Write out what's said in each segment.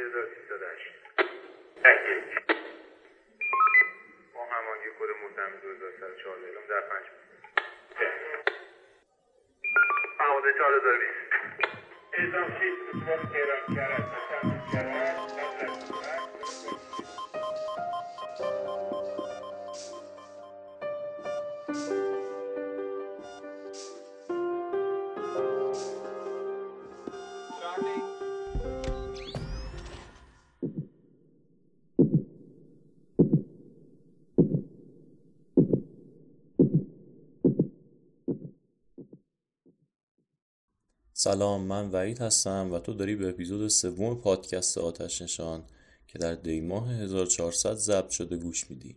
1308 تهیه با همانگی کد مصمم 2104 اعلام در 5 مغازه 4020 اعزام شید به صورت تهران کرد تسلیم کرد سلام من وحید هستم و تو داری به اپیزود سوم پادکست آتش نشان که در دی ماه 1400 ضبط شده گوش میدی.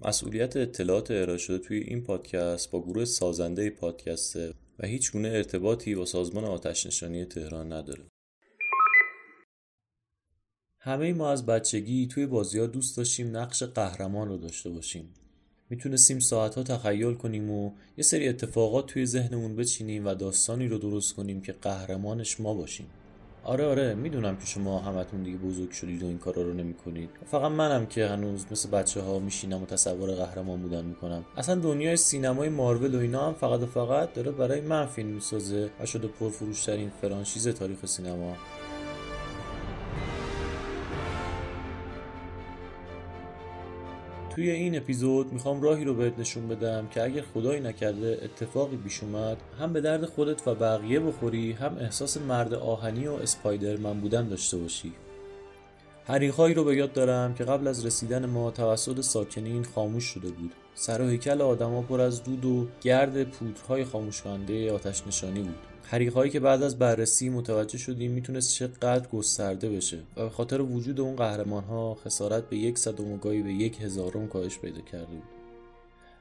مسئولیت اطلاعات ارائه شده توی این پادکست با گروه سازنده پادکسته و هیچ گونه ارتباطی با سازمان آتش نشانی تهران نداره. همه ما از بچگی توی بازی ها دوست داشتیم نقش قهرمان رو داشته باشیم. می‌تونستیم ساعتها تخیل کنیم و یه سری اتفاقات توی ذهنمون بچینیم و داستانی رو درست کنیم که قهرمانش ما باشیم. آره آره می‌دونم که شما همتون دیگه بزرگ شدید و این کارا رو نمی‌کنید. فقط منم که هنوز مثل بچه ها میشینم و تصور قهرمان بودن می‌کنم. اصلا دنیای سینمای مارول و اینا هم فقط و فقط داره برای من فیلم می‌سازه و شده پرفروشترین فرانشیز تاریخ سینما. توی این اپیزود می‌خوام راهی رو بهت نشون بدم که اگر خدایی نکرده اتفاقی پیش اومد هم به درد خودت و بقیه بخوری هم احساس مرد آهنی و اسپایدرمن بودن داشته باشی. حریقهایی رو به یاد دارم که قبل از رسیدن ما توسط ساکنین خاموش شده بود. سر و هیکل آدما پر از دود و گرد پودرهای خاموش کننده آتش نشانی بود. حریقهایی که بعد از بررسی متوجه شدیم می‌تونست چقدر گسترده بشه و به خاطر وجود اون قهرمان ها خسارت به یک صدم و گاهی به یک هزارم کاهش پیدا کرده بود.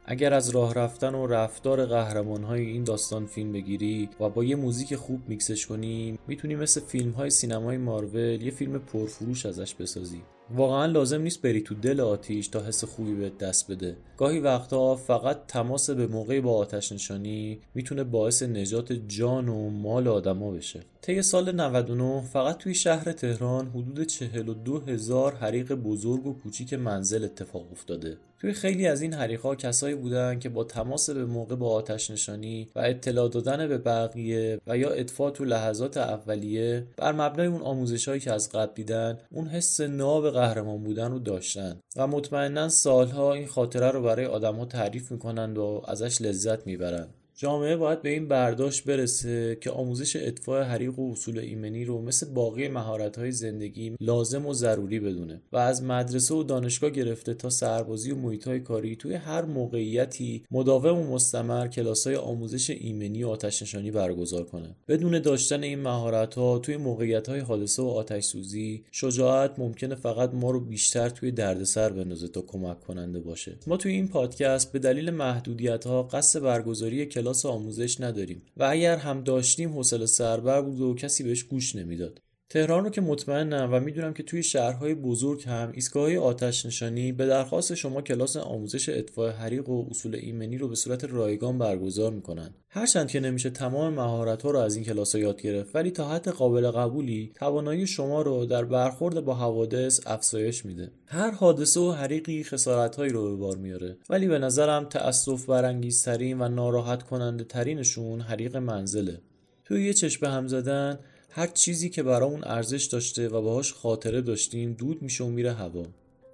اگر از راه رفتن و رفتار قهرمان های این داستان فیلم بگیری و با یه موزیک خوب میکسش کنی می‌تونی مثل فیلم های سینمای مارول یه فیلم پرفروش ازش بسازی. واقعا لازم نیست بری تو دل آتیش تا حس خوبی به دست بده. گاهی وقتها فقط تماس به موقعی با آتش نشانی می‌تونه باعث نجات جان و مال آدما بشه. طی سال 99 فقط توی شهر تهران حدود 42 هزار حریق بزرگ و کوچیک منزل اتفاق افتاده. توی خیلی از این حریقها کسایی بودن که با تماس به موقع با آتش نشانی و اطلاع دادن به بقیه و یا اطفاع تو لحظات اولیه بر مبنای اون آموزشهایی که از قبل دیدن اون حس ناب قهرمان بودن رو داشتن. و مطمئنا سالها این خاطره رو برای آدمها تعریف می‌کنند و ازش لذت می‌برند. جامعه باید به این برداشت برسه که آموزش اطفاع حریق و اصول ایمنی رو مثل باقی مهارت‌های زندگی لازم و ضروری بدونه و از مدرسه و دانشگاه گرفته تا سربازی و محیط‌های کاری توی هر موقعیتی مداوم و مستمر کلاس‌های آموزش ایمنی و آتش نشانی برگزار کنه. بدون داشتن این مهارت‌ها توی موقعیت‌های حادثه و آتش سوزی شجاعت ممکنه فقط ما رو بیشتر توی دردسر بندازه تا کمک کننده باشه. ما توی این پادکست به دلیل محدودیت‌ها قصد برگزاری کلاس کلاس آموزش نداریم. و اگر هم داشتیم حوصله سربر بود و کسی بهش گوش نمی‌داد. تهران رو که مطمئنم و می‌دونم که توی شهرهای بزرگ هم ایستگاه آتش نشانی به درخواست شما کلاس آموزش اطفاء حریق و اصول ایمنی رو به صورت رایگان برگزار می‌کنن. هرچند که نمیشه تمام مهارت ها رو از این کلاس یاد گرفت ولی تا حد قابل قبولی توانایی شما رو در برخورد با حوادث افزایش میده. هر حادثه و حریقی خسارت هایی رو به بار میاره ولی به نظرم تأسف برانگیزترین و ناراحت کننده ترینشون حریق منزله. توی یه چشم هم زدن هر چیزی که برامون ارزش داشته و باهاش خاطره داشتیم دود میشه و میره هوا.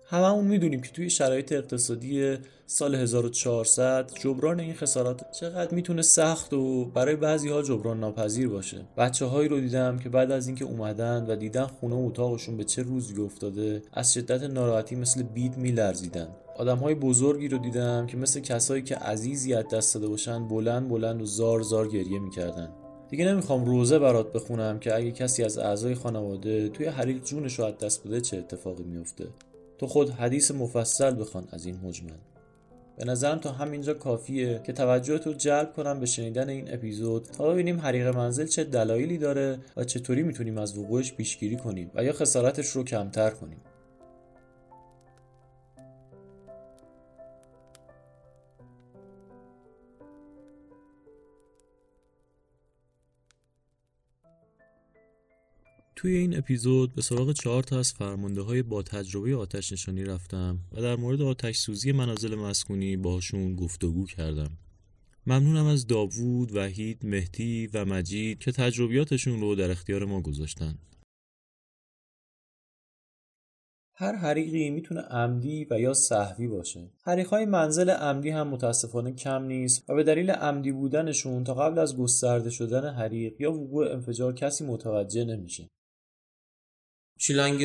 هممون می‌دونیم که توی شرایط اقتصادی سال 1400 جبران این خسارات چقدر می‌تونه سخت و برای بعضی ها جبران ناپذیر باشه. بچه هایی رو دیدم که بعد از اینکه اومدن و دیدن خونه و اتاقشون به چه روزی افتاده از شدت ناراحتی مثل بید میلرزیدن. آدم های بزرگی رو دیدم که مثل کسایی که عزیزی از دست داده باشن بلند بلند و زار زار گریه می‌کردن. دیگه نمی‌خوام روزه برات بخونم که اگه کسی از اعضای خانواده توی حریق جونش رو از دست بده چه اتفاقی میفته. تو خود حدیث مفصل بخوان از این مجمل به نظرم تا همینجا کافیه که توجهت رو جلب کنم به شنیدن این اپیزود تا ببینیم حریق منزل چه دلایلی داره و چطوری می‌تونیم از وقوعش پیشگیری کنیم و یا خسارتش رو کمتر کنیم. توی این اپیزود به سراغ چهار تا از فرمانده های با تجربه آتش نشانی رفتم و در مورد آتش سوزی منازل مسکونی باشون گفتگو کردم. ممنونم از داوود، وحید، مهدی و مجید که تجربیاتشون رو در اختیار ما گذاشتن. هر حریقی می‌تونه عمدی و یا صحوی باشه. حریقهای منزل عمدی هم متاسفانه کم نیست و به دلیل عمدی بودنشون تا قبل از گسترده شدن حریق یا وقوع انفجار کسی متوجه نمیشه. شیلنگ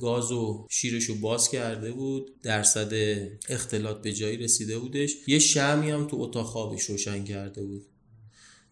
گاز و شیرش رو باز کرده بود درصد اختلاط به جایی رسیده بودش. یه شمی هم تو اتاق خوابش روشن کرده بود.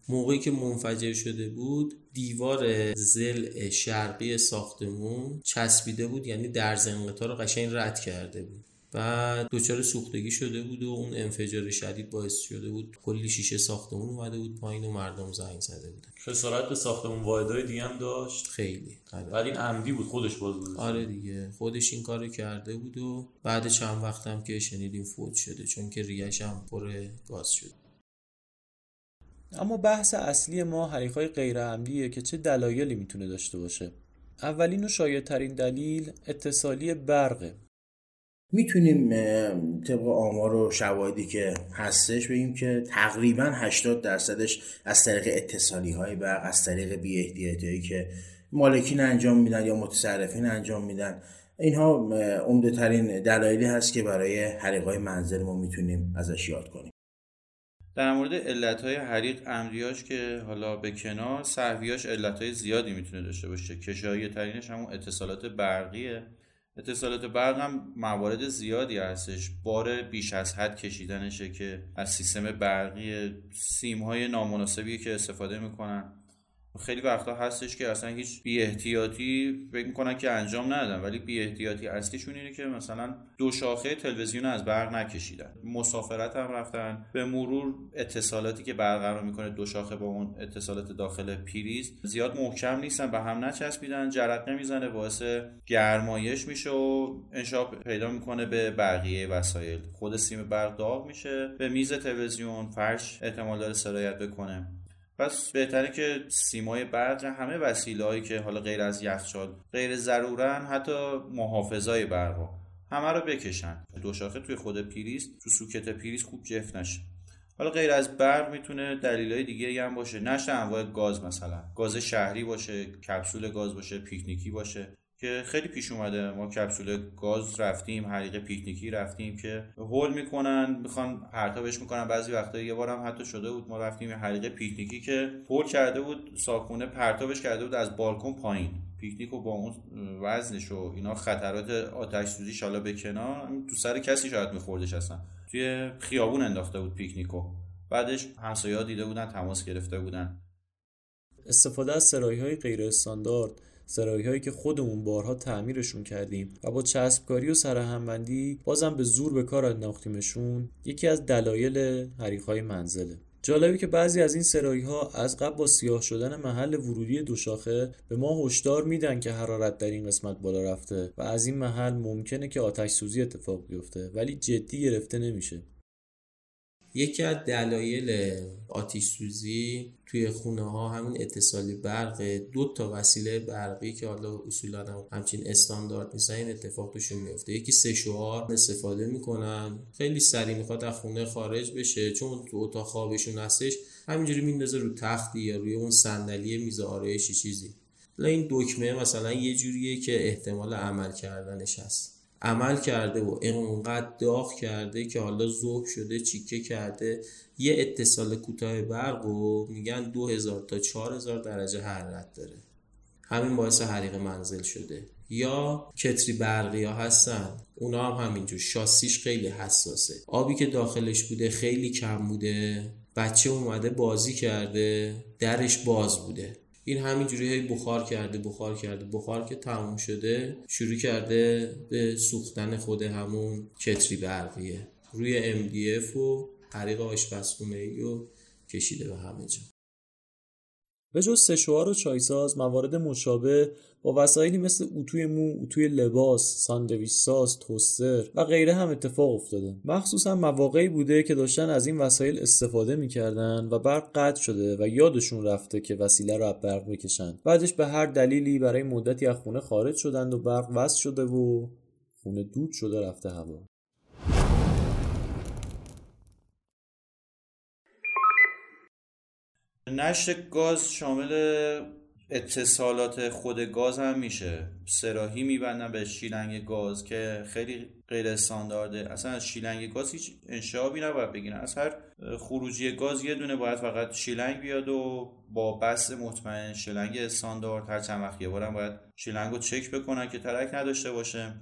موقعی که منفجر شده بود دیوار زل شرقی ساختمون چسبیده بود یعنی در انقطاع رو قشنگ رد کرده بود. بعد دچار سوختگی شده بود و اون انفجار شدید باعث شده بود کلی شیشه ساختمون اومده بود پایین و مردم زنگ زده بودن. خسارت به ساختمون واحدهای دیگه هم داشت؟ خیلی. ولی این عمدی بود خودش باز بود. آره دیگه. خودش این کارو کرده بود و بعد چند وقت هم که شنیدیم فوت شده چون که ریش هم پر گاز شد. اما بحث اصلی ما حریقای غیر عمدیه که چه دلایلی می‌تونه داشته باشه؟ اولین و شایدترین دلیل اتصالی برقه. می‌تونیم طبق آمار و شواهدی که هستش بگیم که تقریبا 80 درصدش از طریق اتصالی های برق از طریق بی هایی که مالکین انجام میدن یا متصرفین انجام میدن اینها عمده ترین دلایلی هست که برای حریق های منزل ما می‌تونیم ازش یاد کنیم. در مورد علت های حریق عمدیاش که حالا به کنار صحویاش علت های زیادی می‌تونه داشته باشه. کشایی ترینش همون اتصالات برقیه. اتصالات برق هم موارد زیادی هستش. بار بیش از حد کشیدنشه که از سیستم برقی سیم های نامناسبی که استفاده می‌کنن. خیلی وقتا هستش که اصلا هیچ بی احتیاطی فکر می‌کنن که انجام ندادن ولی بی احتیاطی اصلیشون اینه که مثلا دو شاخه تلویزیون از برق نکشیدن. مسافرت هم رفتن. به مرور اتصالاتی که برقرار می‌کنه دو شاخه با اون اتصالات داخل پریز زیاد محکم نیستن به هم نچسبیدن جرقه می‌زنه باعث گرمایش میشه و انشاب پیدا می‌کنه به بقیه وسایل. خود سیم برق داغ میشه. به میز تلویزیون فرش احتمال داره سرایت بکنه. پس بهتره که سیمای برق همه وسیله هایی که حالا غیر از یخچال غیر ضرورن حتی محافظای برق همه رو بکشن. دو شاخه توی خود پریز تو سوکت پریز خوب جفت نشه. حالا غیر از برق می‌تونه دلیلای دیگه هم باشه. نشه انواع گاز مثلا. گاز شهری باشه کپسول گاز باشه پیکنیکی باشه. که خیلی پیش اومده. ما کپسول گاز رفتیم حریق پیکنیکی رفتیم که هول می‌کنن می‌خوان پرتابش می‌کنن. بعضی وقتا یه بار هم حتی شده بود ما رفتیم حریق پیکنیکی که هول کرده بود ساکونه پرتابش کرده بود از بالکن پایین. پیکنیک و با اون وزنش و اینا خطرات آتش سوزی شالا به کنار تو سر کسی شاید میخوردش اصلا. توی خیابون انداخته بود پیکنیکو بعدش همسایه‌ها دیده بودن تماس گرفته بودن. استفاده از سرایی های غیر استاندارد سرایی هایی که خودمون بارها تعمیرشون کردیم و با چسبکاری و سرهمبندی بازم به زور به کار انداختیمشون یکی از دلایل حریق های منزله. جالبی که بعضی از این سرایی ها از قبل با سیاه شدن محل ورودی دوشاخه به ما هشدار میدن که حرارت در این قسمت بالا رفته و از این محل ممکنه که آتش سوزی اتفاق بیفته ولی جدی گرفته نمیشه. یکی از دلایل آتیش سوزی توی خونه ها همین اتصالی برق دو تا وسیله برقی که حالا اصولا هم همچین استاندارد نیستن این اتفاق توشون میفته. یکی سه شوهار استفاده می‌کنن. خیلی سریع می‌خواد از خونه خارج بشه چون تو اتاق خوابشون هستش همینجوری میندازه رو تختی یا روی اون صندلی میز آرایشی چیزی. این دکمه مثلا یه جوریه که احتمال عمل کردنش هست. عمل کرده و اینقدر داغ کرده که حالا ذوب شده چیکه کرده. یه اتصال کوتاه برق و میگن 2000 تا 4000 درجه حرارت داره. همین باعث حریق منزل شده. یا کتری برقی ها هستن. اونا هم همینجور. شاسیش خیلی حساسه. آبی که داخلش بوده خیلی کم بوده. بچه اومده بازی کرده. درش باز بوده. این همینجوری هی بخار کرده بخار کرده. بخار که تموم شده شروع کرده به سوختن خود همون کتری برقیه. روی MDF و طریق آشپزخونه ای و کشیده به همه جا. به جز سشوار و چایساز موارد مشابه با وسایلی مثل اتوی مو، اتوی لباس، ساندویچ ساز، توستر و غیره هم اتفاق افتاده. مخصوصا مواقعی بوده که داشتن از این وسایل استفاده می‌کردن و برق قطع شده و یادشون رفته که وسیله رو از برق بکشن. بعدش به هر دلیلی برای مدتی از خونه خارج شدند و برق وصل شده و خونه دود شده رفته هوا. نشت گاز شامل اتصالات خود گاز هم میشه. سراحی میبندن به شیلنگ گاز که خیلی غیر استاندارده. اصلا از شیلنگ گاز هیچ انشابی نباید بگیرن. از هر خروجی گاز یه دونه باید فقط شیلنگ بیاد و با بس مطمئن شیلنگ استاندارد هر چند وقت یه بارم باید شیلنگ رو چک بکنن که ترک نداشته باشه.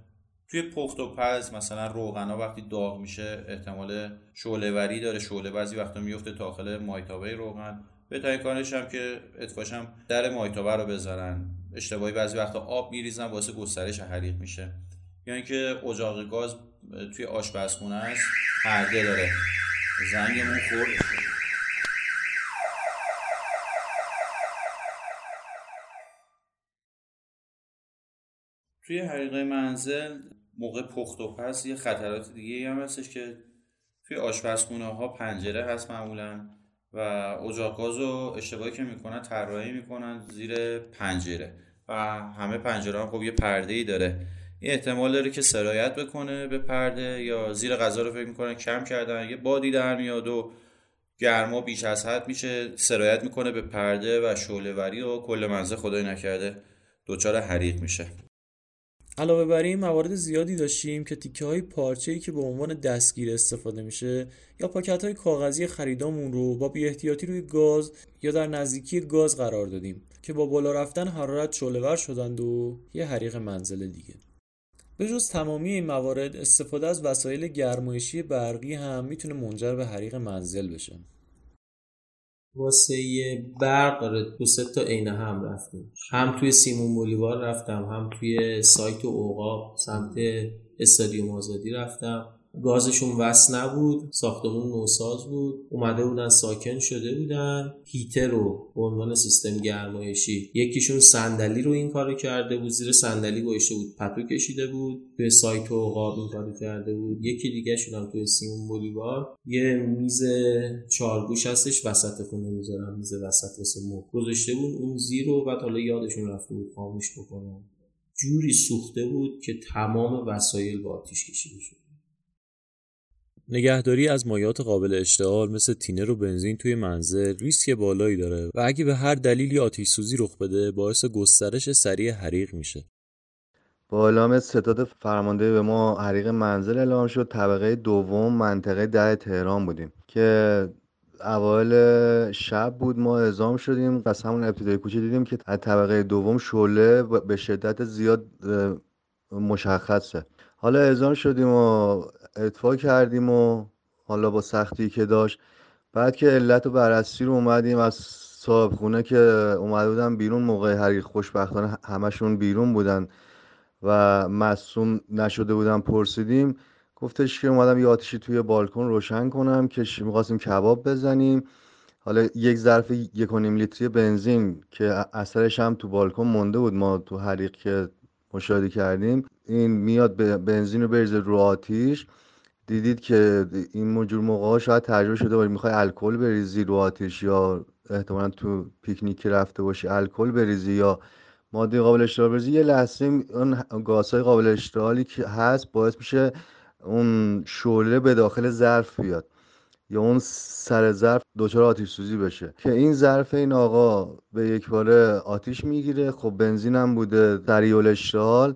توی پخت و پز مثلا روغنا وقتی داغ میشه احتمال شعله وری داره. شعله بعضی وقتا میفته داخل مایتابه روغن. بهترین کارش هم که اتفاقش در مایتابه رو بذارن. اشتباهی بعضی وقتا آب میریزن واسه گسترش حریق میشه. یا یعنی اینکه اجاق گاز توی آشپزخونه است پرده داره. زنگمون خورد. توی حریق منزل موقع پخت و پس یه خطرات دیگه هم هستش که توی آشپزخونه ها پنجره هست معمولا. و اجاق رو اشتباهی که می‌کنن طراحی می‌کنن زیر پنجره. و همه پنجره هم خب یه پرده ای داره. این احتمال داره که سرایت بکنه به پرده یا زیر غذا رو فکر می‌کنن کم کردن. یه بادی در میاد و گرما بیش از حد میشه سرایت می‌کنه به پرده و شعله وری و کل منزل خدای نکرده. دچار حریق میشه. علاوه بر این موارد زیادی داشتیم که تیکه های پارچه ای که به عنوان دستگیر استفاده میشه یا پاکت های کاغذی خریدامون رو با بی احتیاطی روی گاز یا در نزدیکی گاز قرار دادیم که با بالا رفتن حرارت شعله‌ور شدند و یه حریق منزل دیگه. به جز تمامی این موارد استفاده از وسایل گرمایشی برقی هم می‌تونه منجر به حریق منزل بشه. واسه برق آره دو سه تا عین هم رفتیم. هم توی سیمون بولیوار رفتم هم توی سایت و اوقاب سمت استادیوم آزادی رفتم. گازشون وصل نبود ساختمون نوساز بود اومده بودن ساکن شده بودن. هیتر رو به عنوان سیستم گرمایشی یکیشون صندلی رو این کارو کرده بود زیر صندلی گوشته بود پتو کشیده بود به سایت و قاب این کارو کرده بود. یکی دیگه شدن توی سیمون بولیوار. یه میز چارگوش هستش وسط خونه می‌ذارن میز وسط واسه مو گذاشته بود اون زیر رو بعد حالا یادشون رفته بود خاموش بکنن. جوری سوخته بود که تمام وسایل با آتیش کشیده شد. نگهداری از مایات قابل اشتعال مثل تینر و بنزین توی منزل ریسک بالایی داره و اگه به هر دلیلی آتیش سوزی رخ بده باعث گسترش سریع حریق میشه. با اعلام ستاد فرمانده به ما حریق منزل اعلام شد طبقه دوم منطقه ده تهران بودیم که اوایل شب بود ما اعزام شدیم از همون ابتدای کوچه دیدیم که از طبقه دوم شعله به شدت زیاد مشخصه حالا اعزام شدیم و اطفا کردیم و حالا با سختی که داشت. بعد که علت و بررسی رو اومدیم از صاحب خونه که اومده بودن بیرون موقع حریق خوشبختانه همشون بیرون بودن و مصوم نشده بودن پرسیدیم. گفتش که اومدم یه آتیشی توی بالکن روشن کنم که می‌خواستیم کباب بزنیم. حالا یک ظرف یک و نیم لیتری بنزین که اثرش هم تو بالکن مونده بود ما تو حریق که مشاهده کردیم. این میاد بنزین رو بریزه رو آتیش. دیدید که این مجور موقع شاید تجربه شده باشه می‌خوای الکل بریزی رو آتیش یا احتمالا تو پیکنیکی رفته باشی الکل بریزی یا ماده قابل اشتعال بریزی یه لحظه اون گازهای قابل اشتعالی که هست باعث میشه اون شعله به داخل ظرف بیاد یا اون سر ظرف دچار آتیش سوزی بشه. که این ظرف این آقا به یک باره آتیش می‌گیره خب بنزین هم بوده سریع الاشتعال.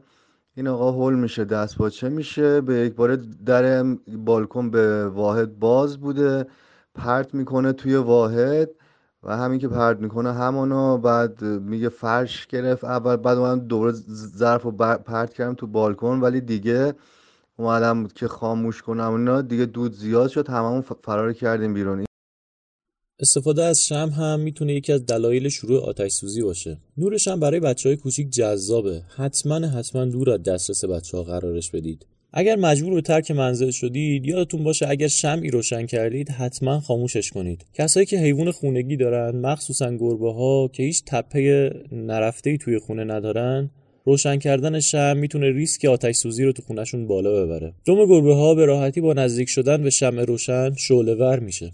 این آقا هول میشه دست باچه میشه. به یک باره در بالکن به واحد باز بوده پرت می‌کنه توی واحد و همین که پرت می‌کنه همانا بعد میگه فرش گرفت. اول بعد من دوباره ظرف رو پرت کردم تو بالکن ولی دیگه اومدم که خاموش کنم اینا دیگه دود زیاد شد. هممون فرار کردیم بیرون. استفاده از شم هم می‌تونه یکی از دلایل شروع آتش سوزی باشه نورش هم برای بچه های کوچیک جذابه حتما حتما دور از دسترس بچه ها قرارش بدید اگر مجبور به ترک منزل شدید یادتون باشه اگر شمعی روشن کردید حتما خاموشش کنید کسایی که حیوان خونگی دارن مخصوصا گربه ها که هیچ تپه نرفته توی خونه ندارن روشن کردن شمع می‌تونه ریسک آتش سوزی رو تو خونشون بالا ببره. دم گربه ها به راحتی با نزدیک شدن به شمع روشن شعله ور میشه.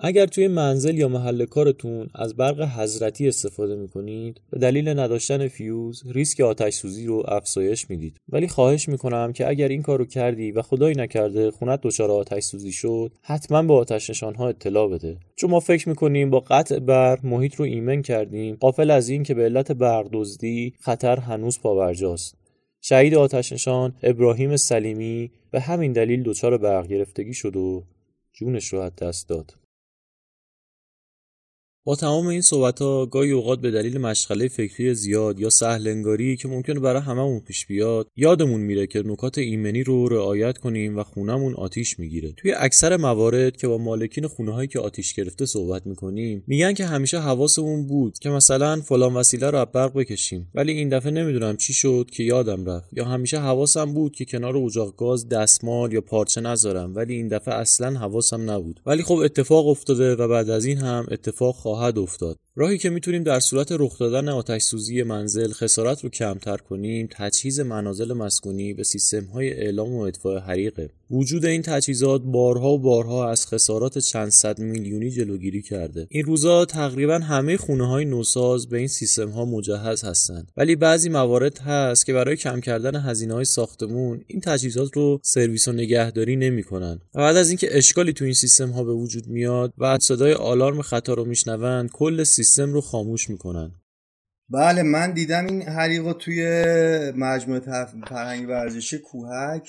اگر توی منزل یا محل کارتون از برق حضرتی استفاده می‌کنید به دلیل نداشتن فیوز ریسک آتش سوزی رو افزایش می‌دید. ولی خواهش می‌کنم که اگر این کارو کردی و خدایی نکرده خونت دچار آتش سوزی شد حتما به آتش نشان ها اطلاع بده. چون ما فکر می‌کنیم با قطع برق محیط رو ایمن کردیم غافل از این که به علت برق دزدی خطر هنوز پابرجاست شهید آتش نشان ابراهیم سلیمی به همین دلیل دچار برق گرفتگی شد و جونش رو از دست داد. با تمام این صحبت ها گاهی اوقات به دلیل مشغله فکری زیاد یا سهلنگاری که ممکنه برای هممون پیش بیاد یادمون میره که نکات ایمنی رو رعایت کنیم و خونمون آتیش می‌گیره. توی اکثر موارد که با مالکین خونه هایی که آتیش گرفته صحبت می‌کنیم میگن که همیشه حواسمون بود که مثلا فلان وسیله رو برق بکشیم ولی این دفعه نمی‌دونم چی شد که یادم رفت. یا همیشه حواسم بود که کنار اجاق گاز دستمال یا پارچه نذارم ولی این دفعه اصلا حواسم نبود. ولی خب اتفاق افتاده و بعد از این هم اتفاق خواهد افتاد. راهی که می‌تونیم در صورت رخ دادن آتش سوزی منزل خسارت رو کمتر کنیم تجهیز منازل مسکونی به سیستم های اعلام و اطفاء حریقه. وجود این تجهیزات بارها و بارها از خسارات چند صد میلیونی جلوگیری کرده. این روزا تقریبا همه خونه های نوساز به این سیستم ها مجهز هستند. ولی بعضی موارد هست که برای کم کردن هزینه های ساختمون این تجهیزات رو سرویس و نگهداری نمی‌کنن و بعد از اینکه اشکالی تو این سیستم ها به وجود میاد و صدای آلارم خطا رو میشنوند کل سیستم رو خاموش می‌کنن. بله من دیدم این حریق توی مجموعه فرهنگ ورزشی کوهک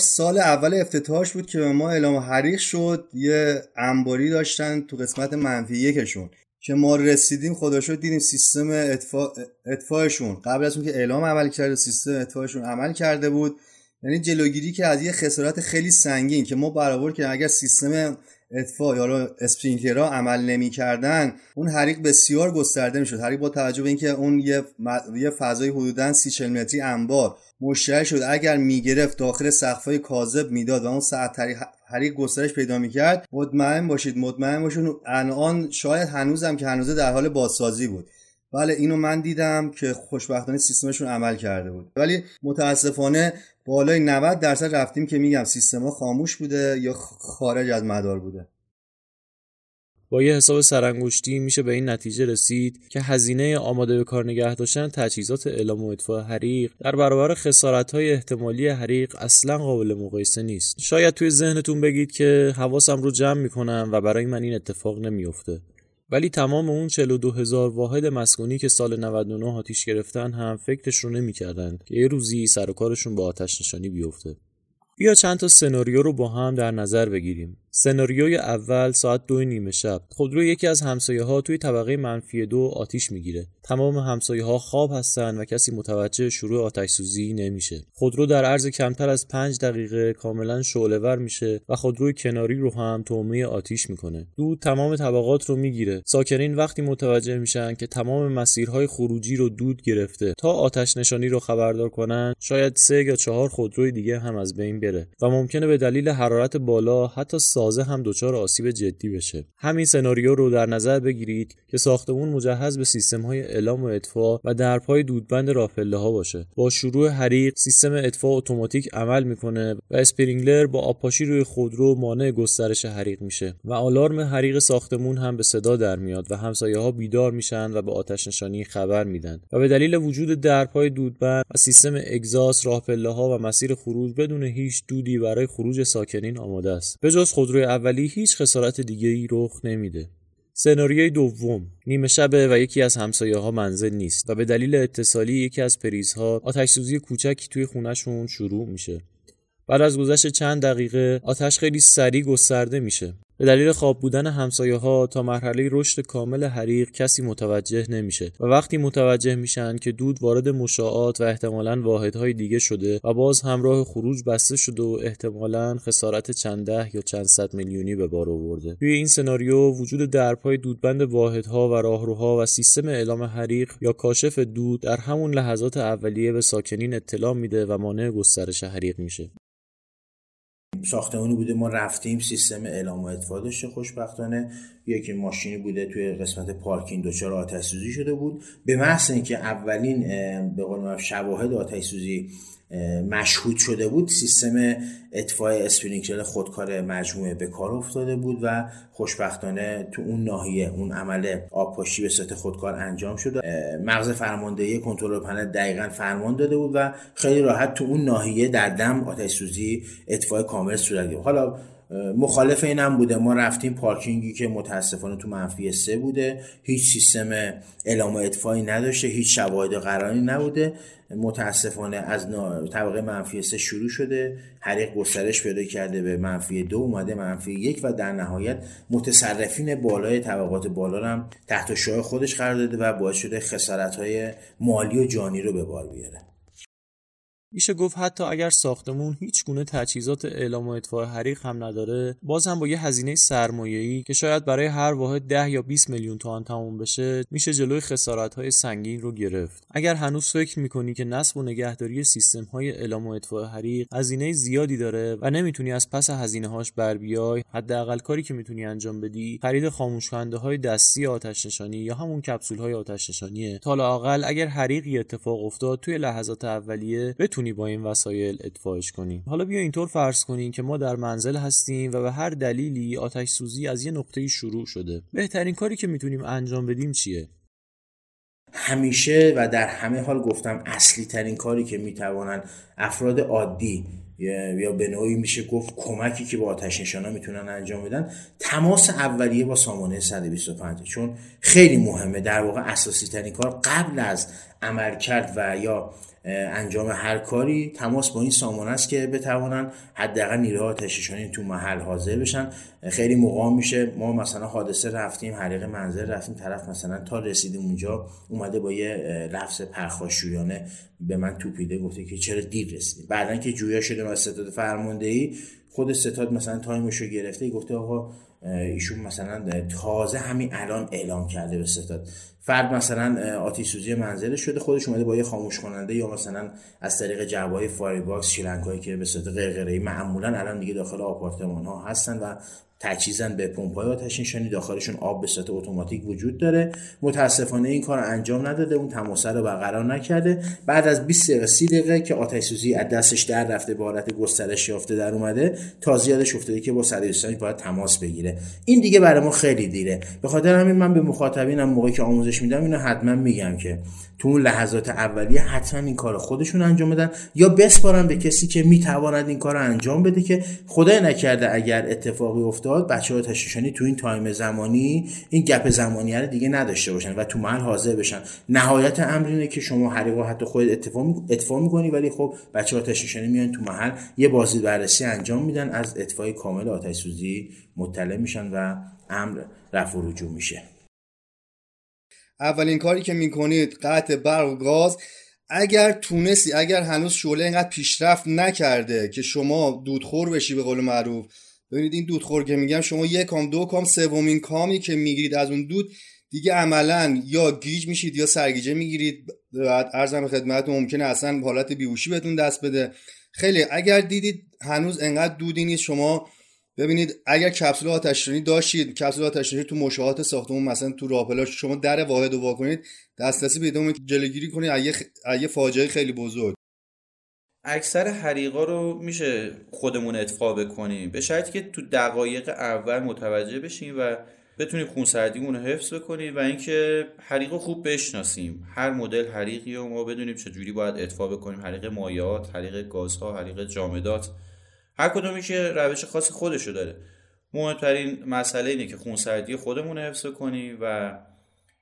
سال اول افتتاحش بود که به ما اعلام حریق شد. یه انباری داشتن تو قسمت منفی یکشون که ما رسیدیم خدا شد دیدیم سیستم اطفا... اطفاعشون قبل از اون که اعلام عمل کرده سیستم اطفاعشون عمل کرده بود. یعنی جلوگیری که از یه خسارت خیلی سنگین که ما برآورد که اگر سیستم اطفاء یا اسپرینکلرها عمل نمی‌کردن اون حریق بسیار گسترده می‌شد. حریق با توجه به اینکه اون یه, یه فضای حدودا 30 متری انبار مشتعل شد. اگر می‌گرفت داخل سقفای کاذب می‌داد و اون ساعت حریق گسترش پیدا می‌کرد مطمئن باشید مطمئن باشید الان شاید هنوزم که هنوزه در حال بازسازی بود. بله اینو من دیدم که خوشبختانه سیستمشون عمل کرده بود. ولی متاسفانه بالای 90 درصد رفتیم که میگم سیستما خاموش بوده یا خارج از مدار بوده. با یه حساب سرانگشتی میشه به این نتیجه رسید که هزینه آماده به کار نگه داشتن تجهیزات اعلام و اطفاء حریق در برابر خسارت های احتمالی حریق اصلا قابل مقایسه نیست. شاید توی ذهنتون بگید که حواسم رو جمع می‌کنم و برای من این اتفاق نمیافته. ولی تمام اون 42 هزار واحد مسکونی که سال 99 آتیش گرفتن هم فکرش رو نمی‌کردن که یه روزی سر و کارشون با آتش نشانی بیفته. بیا چند تا سناریو رو با هم در نظر بگیریم. سناریوی اول ساعت دو نیمه شب. خودرو یکی از همسایه ها توی طبقه منفی دو آتیش می‌گیره. تمام همسایه ها خواب هستن و کسی متوجه شروع آتش سوزی نمیشه. خودرو در عرض کمتر از پنج دقیقه کاملا شعله میشه و خودروی کناری رو هم تومه آتیش می‌کنه. دود تمام طبقات رو می‌گیره. ساکنین وقتی متوجه میشن که تمام مسیرهای خروجی رو دود گرفته تا آتش نشانی رو خبردار کنن شاید سه یا چهار خودروی دیگه هم از بین بره و ممکنه به دلیل حرارت بالا حتی سازه هم دچار آسیب جدی بشه. همین سناریو رو در نظر بگیرید که ساختمون مجهز به سیستم های اعلام و اطفاء و درب‌های دودبند راه پله ها باشه. با شروع حریق سیستم اطفاء اتوماتیک عمل می‌کنه و sprinkler با آبپاشی روی خودرو مانع گسترش حریق میشه و آلارم حریق ساختمون هم به صدا در میاد و همسایه ها بیدار میشن و به آتش نشانی خبر میدن. و به دلیل وجود درب‌های دودبند و سیستم اگزاس راه ها و مسیر خروج بدون هیچ دودی برای خروج ساکنین آماده است. به جز خودروی اولی هیچ خسارت دیگه ای رخ نمیده. سناریوی دوم نیمه شبه و یکی از همسایه ها منزل نیست و به دلیل اتصالی یکی از پریزها آتش سوزی کوچکی توی خونهشون شروع میشه. بعد از گذشت چند دقیقه آتش خیلی سریع گسترده میشه. به دلیل خواب بودن همسایه ها تا مرحله رشد کامل حریق کسی متوجه نمیشه و وقتی متوجه میشن که دود وارد مشاعات و احتمالا واحدهای دیگه شده و باز همراه خروج بسته شده و احتمالا خسارت چند ده یا چند صد میلیونی به بار آورده. توی این سناریو وجود درپای دودبند واحدها و راهروها و سیستم اعلام حریق یا کاشف دود در همون لحظات اولیه به ساکنین اطلاع میده و مانع گسترش حریق میشه. ساختمانی بوده ما رفتیم سیستم اعلام و اطفاء داشته خوشبختانه. یکی ماشینی بوده توی قسمت پارکینگ دچار آتش سوزی شده بود. به محض اینکه اولین به قول شواهد آتش سوزی مشهود شده بود سیستم اطفاء اسپرینکلر خودکار مجموعه به کار افتاده بود و خوشبختانه تو اون ناحیه اون عمل آبپاشی به صورت خودکار انجام شد. مغز فرماندهی کنترل پنل دقیقا فرمان داده بود و خیلی راحت تو اون ناحیه در دم آتش سوزی اطفاء کامل صورت گرفت. حالا مخالف این هم بوده. ما رفتیم پارکینگی که متاسفانه تو منفی سه بوده. هیچ سیستم اعلام اطفایی نداشته. هیچ شواهد قراری نبوده. متاسفانه از طبقه منفی سه شروع شده. حریق گسترش پیدا کرده به منفی دو. اومده منفی یک و در نهایت متصرفین بالای طبقات بالا هم تحت شعاع خودش قرار داده و باعث شده خسارت های مالی و جانی رو به بار بیاره. میشه گفت حتی اگر ساختمون هیچ گونه تجهیزات اعلام و اطفاء حریق هم نداره باز هم با یه هزینه سرمایه‌ای که شاید برای هر واحد 10 یا 20 میلیون تومان تموم بشه میشه جلوی های سنگین رو گرفت. اگر هنوز فکر می‌کنی که نصب و نگهداری سیستم های اعلام و اطفاء حریق هزینه زیادی داره و نمی‌تونی از پس هزینه هاش بر بیای حداقل کاری که می‌تونی انجام بدی خرید خاموش دستی آتش نشانی یا همون کپسول های آتش نشانیه. تا اگر حریقی اتفاق افتاد توی لحظات اولیه بتونی با این وسایل ادفاعش کنیم حالا بیا اینطور فرض کنیم که ما در منزل هستیم و به هر دلیلی آتش سوزی از یه نقطه شروع شده. بهترین کاری که می‌تونیم انجام بدیم چیه؟ همیشه و در همه حال گفتم اصلی ترین کاری که می‌توانند افراد عادی یا به نوعی میشه گفت کمکی که با آتش نشانا می‌تونن انجام بدن تماس اولیه با سامانه 125 چون خیلی مهمه در واقع اساسی ترین کار قبل از عمل کرد و یا انجام هر کاری تماس با این سامانه است که بتوانن حداقل نیروهای آتشنشانی تو محل حاضر بشن. خیلی مقام میشه. ما مثلا حادثه رفتیم حریق منزل رفتیم طرف مثلا تا رسیدیم اونجا اومده با یه لفظ پرخاشجویانه به من توپیده گفته که چرا دیر رسیدیم؟ بعدا که جویا شده از ستاد فرماندهی خود ستاد مثلا time شو گرفته گفته آقا ایشون مثلا تازه همین الان اعلام کرده به ستاد. فرد مثلا آتیش سوزی شده خودش اومده با یه خاموش کننده یا مثلا از طریق جعبه‌های fire box شیلنگ که به صورت قرقره معمولا الان دیگه داخل آپارتمان ها هستن و مجهز به پمپ‌های آتش نشانی داخلشون آب به صورت اتوماتیک وجود داره. متاسفانه این کار انجام نداده اون تماسه رو برقرار نکرده. بعد از 20 دقیقه 30 دقیقه که آتش سوزی از دستش در رفته به حالت گسترش یافته در اومده تازه یادش افتاده که با صدرستانی باید تماس بگیره. این دیگه برای ما خیلی دیره. به خاطر همین من به مخاطبینم موقعی که آموزش میدم اینو حتما میگم که تو اون لحظات اولیه حتما این کار خودشون انجام بدن یا بسپارن به کسی که می‌تواند این کار انجام بده که خدای نکرده اگر اتفاقی افتاد بچه ها تشریشانی تو این تایم زمانی این گپ زمانی رو دیگه نداشته باشن و تو محل حاضر بشن. نهایت امر اینه که شما حریق حتی خود اتفاق اتفاق می‌کنی ولی خب بچه ها تشریشانی میان تو محل یه بازی بررسی انجام میدن از اطفای کامل آتش سوزی مطلع میشن و امر رفع رجوع میشه. اولین کاری که می‌کنید قطع برق و گاز. اگر تونستی اگر هنوز شعله اینقدر پیشرفت نکرده که شما دودخور بشی به قول معروف ببینید این دودخور که میگم شما یک کام دو کام سومین کامی که می‌گیرید از اون دود دیگه عملا یا گیج میشید یا سرگیجه می‌گیرید. ارزم خدمت ممکنه اصلا حالت بیهوشی بهتون دست بده. خیلی اگر دیدید هنوز انقدر دودی نیست شما ببینید اگر کپسول آتشنشانی داشتید کپسول آتشنشانی تو مشاهات ساختمون مثلا تو راپلاش شما در واحد رو کنید دسترسی پیدا جلوگیری کنید از یه فاجعه خیلی بزرگ. اکثر حریقا رو میشه خودمون اتفاق بکنیم به شرطی که تو دقایق اول متوجه بشیم و بتونیم خونسردیمون رو حفظ بکنیم و اینکه حریق خوب بشناسیم. هر مدل حریقی رو ما بدونیم چجوری باید اطفاء بکنیم. حریق مایات حریق گازها حریق جامدات. هر کدومی که روش خاص خودشو داره. مهمترین مسئله اینه که خونسردی خودمون حفظ کنیم و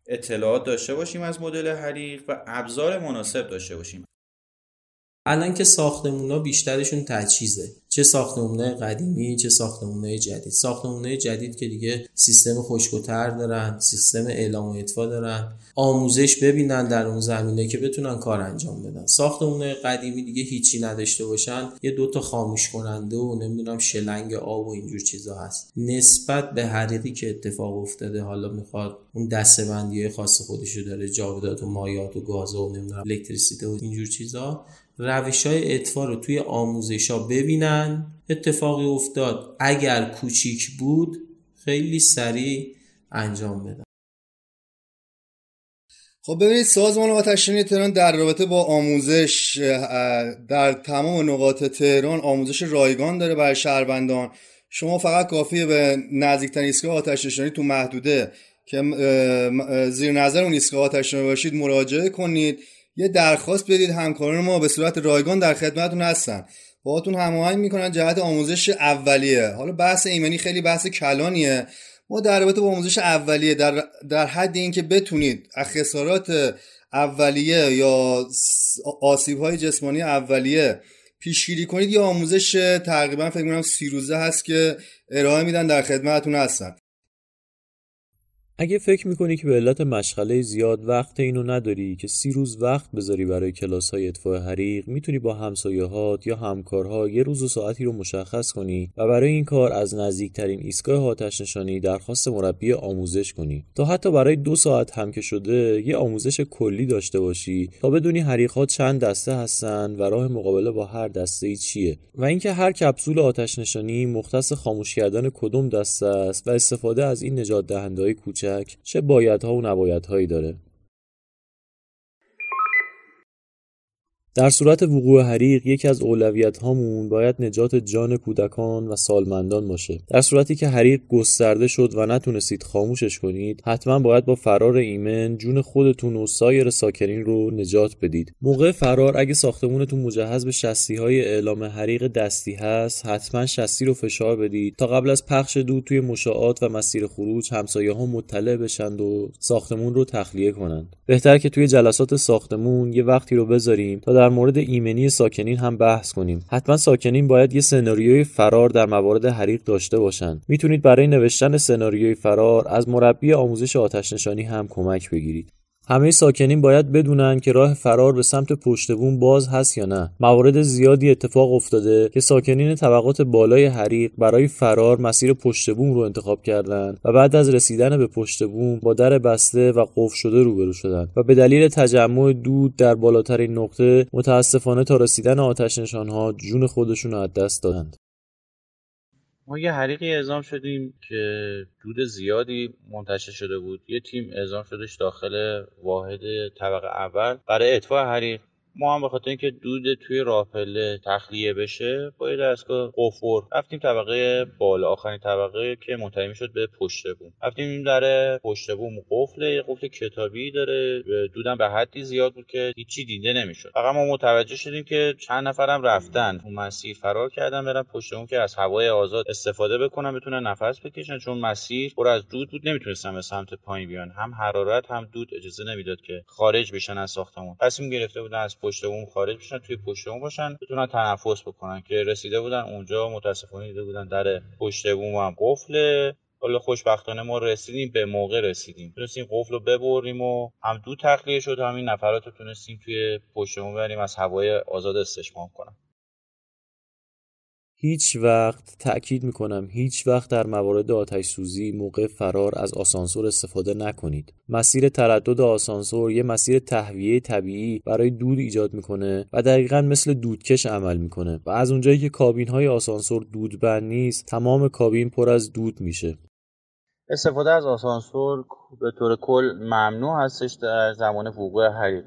اطلاعات داشته باشیم از مدل حریق و ابزار مناسب داشته باشیم. الان که ها بیشترشون تجهیزه. چه ساختمونه قدیمی چه ساختمونه جدید. ساختمونه جدید که دیگه سیستم خشکوتر دارن سیستم اعلام و اطفا دارن. آموزش ببینن در اون زمینه که بتونن کار انجام بدن. ساختمونه قدیمی دیگه هیچی نداشته باشن. یه دوتا خاموش کننده و نمی‌دونم شلنگ آب و اینجور چیزا هست. نسبت به حریقی که اتفاق افتاده حالا می‌خواد اون دستبندی خاص خودشو داره جاودات و مایات و گاز و نمی‌دونم الکتریسیته و اینجور چیزا. روش های اطفا رو توی آموزش ها ببینن. اتفاقی افتاد. اگر کوچیک بود خیلی سریع انجام بدن. خب ببینید سازمان آتشنشانی تهران در رابطه با آموزش در تمام نقاط تهران آموزش رایگان داره برای شهروندان. شما فقط کافیه به نزدیکترین ایستگاه آتش تو محدوده که زیر نظر اون ایستگاه آتش باشید مراجعه کنید. یه درخواست بدید همکاران ما به صورت رایگان در خدمتتون هستن. باهاتون هماهنگ می‌کنن جهت آموزش اولیه. حالا بحث ایمنی خیلی بحث کلانیه. ما در رابطه با آموزش اولیه در, در حد اینکه بتونید خسارات اولیه یا آسیب های جسمانی اولیه پیشگیری کنید یا آموزش تقریبا فکر کنم سی روزه هست که ارائه میدن در خدمتتون هستن. اگه فکر می‌کنی که به علت مشغله زیاد وقت اینو نداری که سی روز وقت بذاری برای کلاس های اطفاء حریق می‌تونی با همسایه‌هات یا همکارها یه روز و ساعتی رو مشخص کنی و برای این کار از نزدیکترین ایستگاه آتش نشانی درخواست مربی آموزش کنی. تا حتی برای دو ساعت هم که شده یه آموزش کلی داشته باشی تا بدونی حریقات چند دسته هستن و راه مقابله با هر دسته ای چیه. و اینکه هر کپسول آتش نشانی مختص خاموش کردن کدوم دسته است و استفاده از این نجات دهنده کوچک چه بایدها و نبایدهایی داره. در صورت وقوع حریق یکی از اولویت هامون باید نجات جان کودکان و سالمندان باشه. در صورتی که حریق گسترده شد و نتونستید خاموشش کنید حتما باید با فرار ایمن جون خودتون و سایر ساکنین رو نجات بدید. موقع فرار اگه ساختمونتون مجهز به شستی های اعلام حریق دستی هست حتما شستی رو فشار بدید تا قبل از پخش دود توی مشاعات و مسیر خروج همسایه ها مطلع بشند و ساختمون رو تخلیه کنند. بهتر که توی جلسات ساختمون یه وقتی رو بذاریم تا در مورد ایمنی ساکنین هم بحث کنیم. حتما ساکنین باید یه سناریوی فرار در موارد حریق داشته باشند می‌تونید برای نوشتن سناریوی فرار از مربی آموزش آتش نشانی هم کمک بگیرید. همه ساکنین باید بدونن که راه فرار به سمت پشت بوم باز هست یا نه. موارد زیادی اتفاق افتاده که ساکنین طبقات بالای حریق برای فرار مسیر پشت بوم رو انتخاب کردند و بعد از رسیدن به پشت بوم با در بسته و قفل شده روبرو شدند و به دلیل تجمع دود در بالاترین نقطه متاسفانه تا رسیدن آتش نشانها جون خودشون رو از دست دادند. ما یه حریقی اعزام شدیم که دود زیادی منتشر شده بود. یه تیم اعزام شدش داخل واحد طبقه اول. برای اطفاء حریق ما هم به خاطر اینکه دود توی راپله تخلیه بشه با یه دستگاه قفور رفتیم طبقه بالا آخرین طبقه که منتهی شد به پشت بوم. رفتیم در پشت بوم قفل قفل کتابی داره. دودم به حدی زیاد بود که هیچی دیده نمی‌شد. فقط ما متوجه شدیم که چند نفرم رفتن. اون مسیر فرار کردن برن پشت بوم که از هوای آزاد استفاده بکنن بتونن نفس بکشن. چون مسیر پر از دود بود نمی‌تونستن به سمت پایین بیان. هم حرارت هم دود اجازه نمی‌داد که خارج بشن از ساختمون. تصمیم گرفته بودن از پشت بوم خارج بشن توی پشت بوم باشن بتونن تنفس بکنن که رسیده بودن اونجا متاسفانه دیده بودن در پشت بوم هم قفله. حالا خوشبختانه ما رسیدیم به موقع رسیدیم. تونستیم قفل رو ببریم و هم دو تخلیه شد همین نفرات رو تونستیم توی پشت بریم از هوای آزاد استشمام کنم. هیچ وقت تأکید می‌کنم هیچ وقت در موارد آتش سوزی موقع فرار از آسانسور استفاده نکنید. مسیر تردد آسانسور یه مسیر تهویه طبیعی برای دود ایجاد می‌کنه و دقیقا مثل دودکش عمل می‌کنه و از اونجایی که کابین های آسانسور دودبند نیست تمام کابین پر از دود میشه. استفاده از آسانسور به طور کل ممنوع هستش در زمان وقوع حریق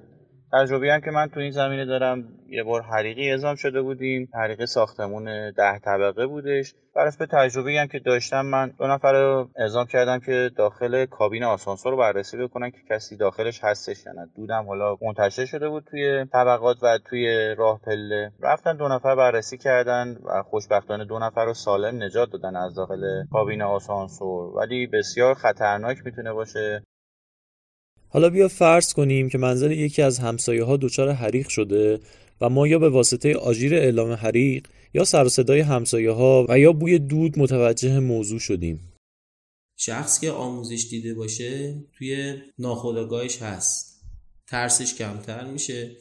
تجربه هم که من تو این زمینه دارم یه بار حریقی اعزام شده بودیم. حریق ساختمون ده طبقه بودش. برس به تجربه هم که داشتم من دو نفر رو اعزام کردم که داخل کابین آسانسور رو بررسی بکنن که کسی داخلش هستش یا نه. دودم حالا منتشر شده بود توی طبقات و توی راه پله. رفتن دو نفر بررسی کردن و خوشبختانه دو نفر رو سالم نجات دادن از داخل کابین آسانسور. ولی بسیار خطرناک می‌تونه باشه. حالا بیا فرض کنیم که منزل یکی از همسایه ها دچار حریق شده و ما یا به واسطه آژیر اعلام حریق یا سر و صدای همسایه ها و یا بوی دود متوجه موضوع شدیم. شخص که آموزش دیده باشه توی ناخودآگاهش هست. ترسش کمتر میشه.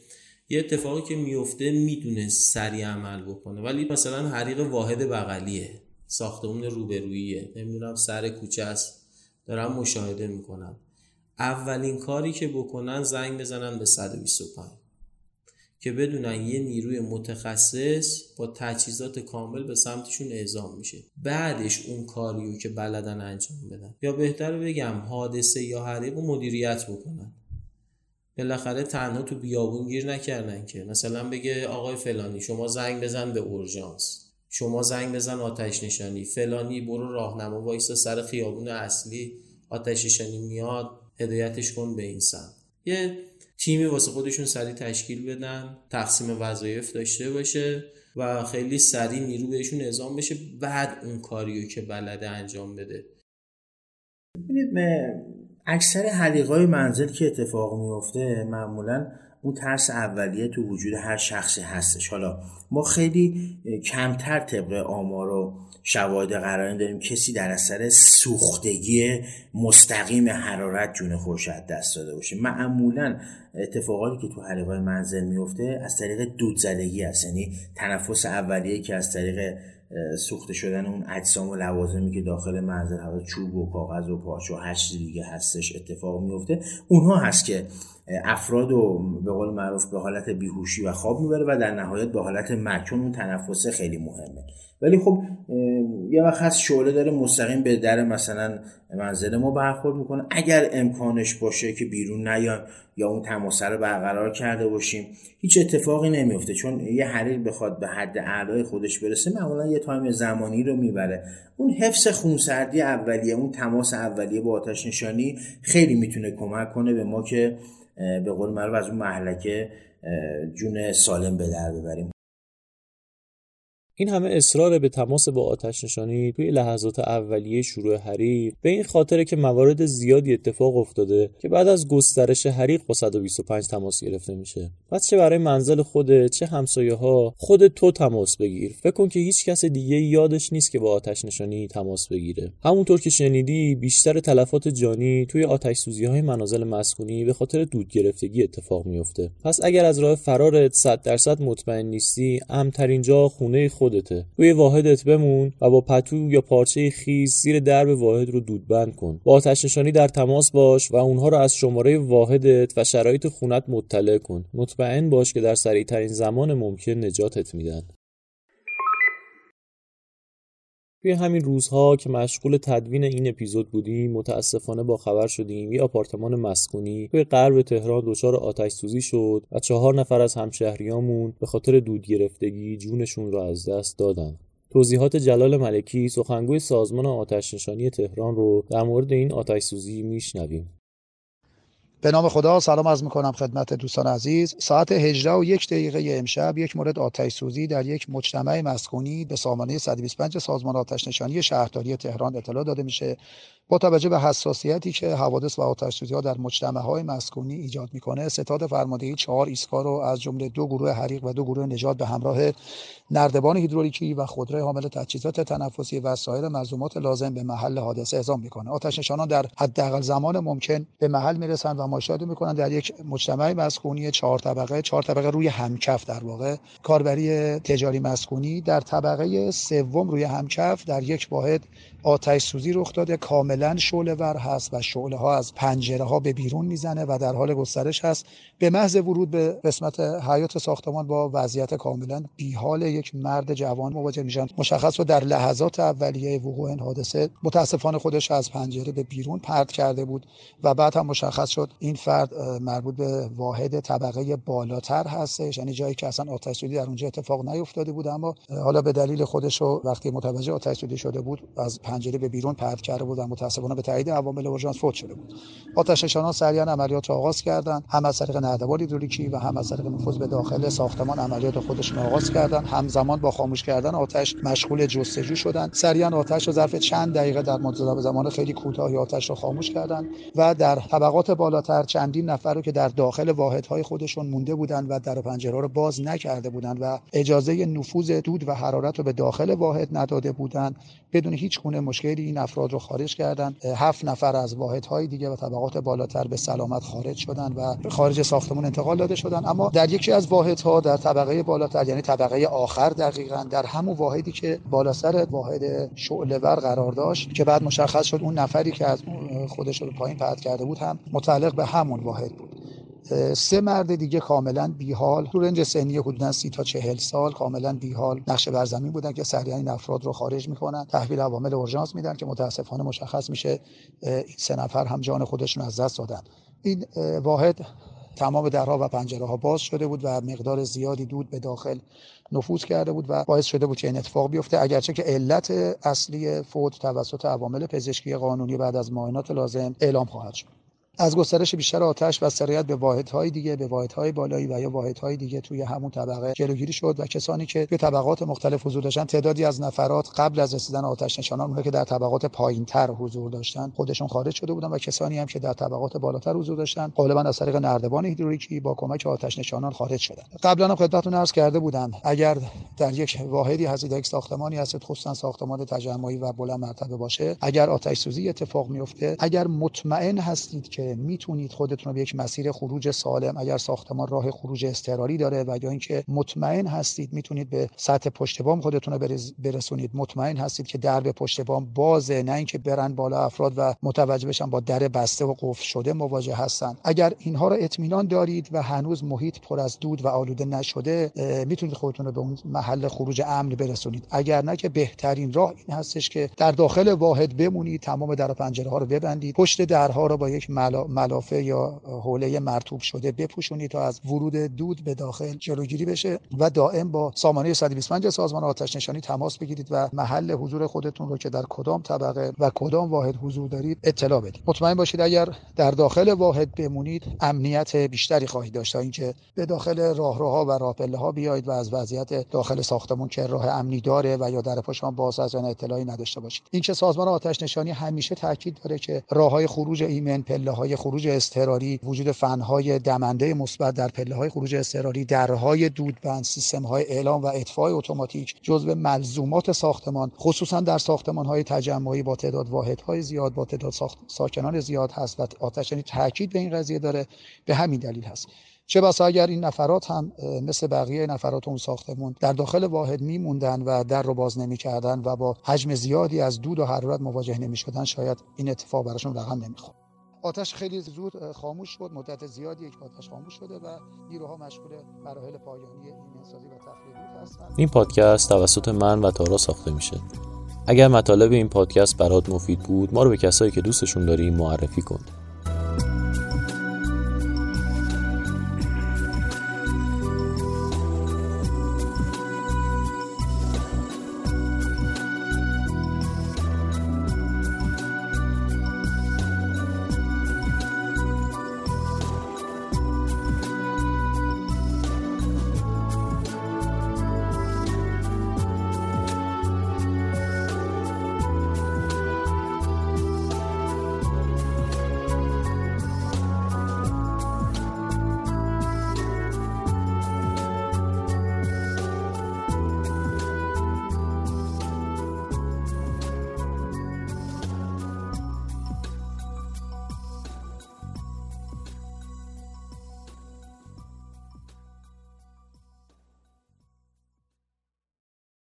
یه اتفاقی که میفته می‌دونه سریع عمل بکنه. ولی مثلا حریق واحد بغلیه. ساختمون روبروییه. نمی‌دونم سر کوچه است. دارم مشاهده می‌کنم. اولین کاری که بکنن زنگ بزنن به 125 که بدونن یه نیروی متخصص با تجهیزات کامل به سمتشون اعزام میشه. بعدش اون کاریو که بلدن انجام بدن. یا بهتر بگم حادثه یا حریق و مدیریت بکنن. بالاخره تنها تو بیابون گیر نکردن که. مثلا بگه آقای فلانی شما زنگ بزن به اورژانس. شما زنگ بزن آتش نشانی. فلانی برو راهنما وایسا سر خیابون اصلی. آتش نشانی میاد. هدایتش کن به این سمت. یه تیمی واسه خودشون سریع تشکیل بدن تقسیم وظایف داشته باشه و خیلی سریع نیرو بهشون اعزام بشه بعد اون کاریو که بلده انجام بده. ببینید اکثر حریقای منزل که اتفاق میفته معمولا اون ترس اولیه تو وجود هر شخصی هستش. حالا ما خیلی کمتر طبق آمار و شواهد قرار داریم. کسی در اثر سوختگی مستقیم حرارت جون خودش دست داده باشه. معمولا اتفاقاتی که تو حریقای منزل میفته از طریق دودزدگی هست. یعنی تنفس اولیه که از طریق سوخته شدن اون اجسام و لوازمی که داخل منزل حالا چوب و کاغذ و پارچه و هر دیگه هستش اتفاق میفته اونها هست که افراد و به قول معروف به حالت بیهوشی و خواب می‌بره و در نهایت به حالت مکن اون تنفسه خیلی مهمه. ولی خب یه وقت هست شعله داره مستقیم به در مثلا منزل ما برخورد می‌کنه. اگر امکانش باشه که بیرون نیان یا اون تماسه رو برقرار کرده باشیم هیچ اتفاقی نمیفته چون یه حریق بخواد به حد اعلای خودش برسه معمولا یه تایم زمانی رو می‌بره. اون حفظ خونسردی اولیه اون تماس اولیه با آتش نشانی خیلی می‌تونه کمک کنه به ما که به قول معروف از اون محلکه جون سالم به در ببریم. این همه اصرار به تماس با آتش نشانی توی لحظات اولیه شروع حریق به این خاطره که موارد زیادی اتفاق افتاده که بعد از گسترش حریق با 125 تماس گرفته میشه. پس چه برای منزل خوده چه همسایه ها خود تو تماس بگیر. فکر کن که هیچ کس دیگه یادش نیست که با آتش نشانی تماس بگیره. همونطور که شنیدی بیشتر تلفات جانی توی آتش سوزی های منازل مسکونی به خاطر دود گرفتگی اتفاق میفته پس اگر از راه فرارت 100 درصد مطمئن نیستی امترین جا خونه خود خودته. روی واحدت بمون و با پتو یا پارچه خیز زیر درب واحد رو دودبند کن. با آتش نشانی در تماس باش و اونها رو از شماره واحدت و شرایط خونت مطلع کن. مطمئن باش که در سریعترین زمان ممکن نجاتت میدن. توی همین روزها که مشغول تدوین این اپیزود بودیم متاسفانه با خبر شدیم یه آپارتمان مسکونی توی غرب تهران دچار آتش سوزی شد و چهار نفر از همشهریامون به خاطر دود گرفتگی جونشون رو از دست دادن. توضیحات جلال ملکی سخنگوی سازمان آتش نشانی تهران رو در مورد این آتش سوزی میشنویم. به نام خدا سلام عرض می‌کنم خدمت دوستان عزیز. ساعت 18 و یک دقیقه امشب یک مورد آتش سوزی در یک مجتمع مسکونی به سامانه 125 سازمان آتش نشانی شهرداری تهران اطلاع داده میشه با توجه به حساسیتی که حوادث و آتش ها در مجتمع های مسکونی ایجاد می‌کنه. ستاد فرماندهی چهار ایستگاه رو از جمله دو گروه حریق و دو گروه نجات به همراه نردبان هیدرولیکی و خودروی حامل تجهیزات تنفسی و سایر ملزومات لازم به محل حادثه اعزام می‌کنه. آتش نشانان در حداقل زمان ممکن به محل می‌رسند و مشاهده می‌کنن در یک مجتمع مسکونی چهار طبقه چهار طبقه روی همکف در واقع. کاربری تجاری مسکونی در طبقه سوم روی همکف در یک واحد آتش سوزی رخ داده. کاملا شعله ور هست و شعله ها از پنجره ها به بیرون می‌زنه و در حال گسترش هست. به محض ورود به قسمت حیات ساختمان با وضعیت کاملا بیحال یک مرد جوان مواجه میشن. مشخص و در لحظات اولیه وقوع این حادثه متاسفانه خودش از پنجره به بیرون پرت کرده بود و بعد هم مشخص شد این فرد مربوط به واحد طبقه بالاتر هستش. یعنی جایی که اصلا آتش سوزی در اونجا اتفاق نیفتاده بود اما حالا به دلیل خودش وقتی متوجه آتش سوزی شده بود از پنجره به بیرون پرت کرده بود و متاسفانه به تایید عوامل اورژانس فوت شده بود. آتش نشانان سریعا عملیات را آغاز کردند. هم از طریق نردبان هیدرولیکی و هم از طریق نفوذ به داخل ساختمان عملیات خودشون آغاز کردند. همزمان با خاموش کردن آتش مشغول جستجو شدند. سریعا آتش را ظرف چند دقیقه در مدت زمان خیلی کوتاهی آتش را خاموش کردند و در طبقات بالاتر چندین نفر رو که در داخل واحدهای خودشون مونده بودند و در پنجره رو باز نکرده بودند و اجازه نفوذ دود و حرارت رو به داخل واحد نداده بودند بدون هیچ گونه مشکلی این افراد رو خارج کردند هفت نفر از واحدهای دیگه و طبقات بالاتر به سلامت خارج شدند و خارج ساختمون انتقال داده شدند اما در یکی از واحدها در طبقه بالاتر یعنی طبقه آخر دقیقا در همون واحدی که بالا سر واحد شعله ور قرار داشت که بعد مشخص شد اون نفری که از خودش رو پایین پرت کرده بود هم متعلق به همون واحد بود. سه مرد دیگه کاملا بیحال. تو رنج سنی حدودا سی تا چهل سال کاملا بیحال. نقشه بر زمین بودن که سریعا این افراد رو خارج می‌کنن. تحویل عوامل اورژانس میدن که متاسفانه مشخص میشه این سه نفر هم جان خودشون از دست دادن. این واحد تمام درها و پنجره ها باز شده بود و مقدار زیادی دود به داخل نفوذ کرده بود و باعث شده بود که این اتفاق بیفته. اگرچه که علت اصلی فوت توسط عوامل پزشکی قانونی بعد از معاینات لازم اعلام خواهد شد. از گسترش بیشتر آتش و سرایت به واحدهای دیگه به واحدهای بالایی و یا واحدهای دیگه توی همون طبقه جلوگیری شد و کسانی که توی طبقات مختلف حضور داشتن تعدادی از نفرات قبل از رسیدن آتش نشانان که در طبقات پایینتر حضور داشتن خودشون خارج شده بودن و کسانی هم که در طبقات بالاتر حضور داشتن غالبا از طریق نردبان هیدرولیکی با کمک آتش نشانان خارج شدن. قبلا هم خدمتتون عرض کرده بودم اگر در یک واحدی هستید یک ساختمانی هست خصوصا ساختمان تجمعی و بلند مرتبه باشه اگر آتش سوزی اتفاق میفته اگر مطمئن هستید که می‌تونید خودتون رو به یک مسیر خروج سالم اگر ساختمان راه خروج اضطراری داره و یا اینکه مطمئن هستید می‌تونید به سطح پشت بام خودتون رو برسونید. مطمئن هستید که درب پشت بام بازه نه اینکه برن بالا افراد و متوجه بشن با در بسته و قفل شده مواجه هستن. اگر اینها رو اطمینان دارید و هنوز محیط پر از دود و آلوده نشده می‌تونید خودتون رو به اون محل خروج امن برسونید. اگر نه که بهترین راه این هستش که در داخل واحد بمونید تمام در و پنجره ها رو ببندید پشت درها رو با یک ملافه یا حوله مرتوب شده بپوشونید تا از ورود دود به داخل جلوگیری بشه و دائم با سامانه 125 سازمان آتش نشانی تماس بگیرید و محل حضور خودتون رو که در کدام طبقه و کدام واحد حضور دارید اطلاع بدید. مطمئن باشید اگر در داخل واحد بمونید امنیت بیشتری خواهید داشت تا اینکه به داخل راهروها و راهپله ها بیایید و از وضعیت داخل ساختمون که راه امنی داره و یا در پاشان باز از اطلاعی نداشته باشید. اینکه سازمان آتش نشانی همیشه تاکید داره که راههای خروج ایمن پله های خروج اضطراری وجود فنهای دمنده مثبت در پله های خروج اضطراری درهای دودبند سیستم های اعلام و اطفاء اتوماتیک جزو ملزومات ساختمان خصوصا در ساختمان های تجمعی با تعداد واحدهای زیاد با تعداد ساکنان زیاد هست و آتش تاکید به این قضیه داره. به همین دلیل هست. چه بسا اگر این نفرات هم مثل بقیه نفرات اون ساختمون در داخل واحد میموندن و در رو باز نمی‌کردن و با حجم زیادی از دود و حرارت مواجه نمی‌شدن شاید این اتفاق براشون رقم نمی‌خورد. آتش خیلی زود خاموش شد. مدت زیادی یک آتش خاموش شده و نیروها مشغول مراحل پایانی ایمنسازی و تخلیه هستند. این پادکست توسط من و تارا ساخته میشه. اگر مطالب این پادکست برات مفید بود ما رو به کسایی که دوستشون داریم معرفی کن.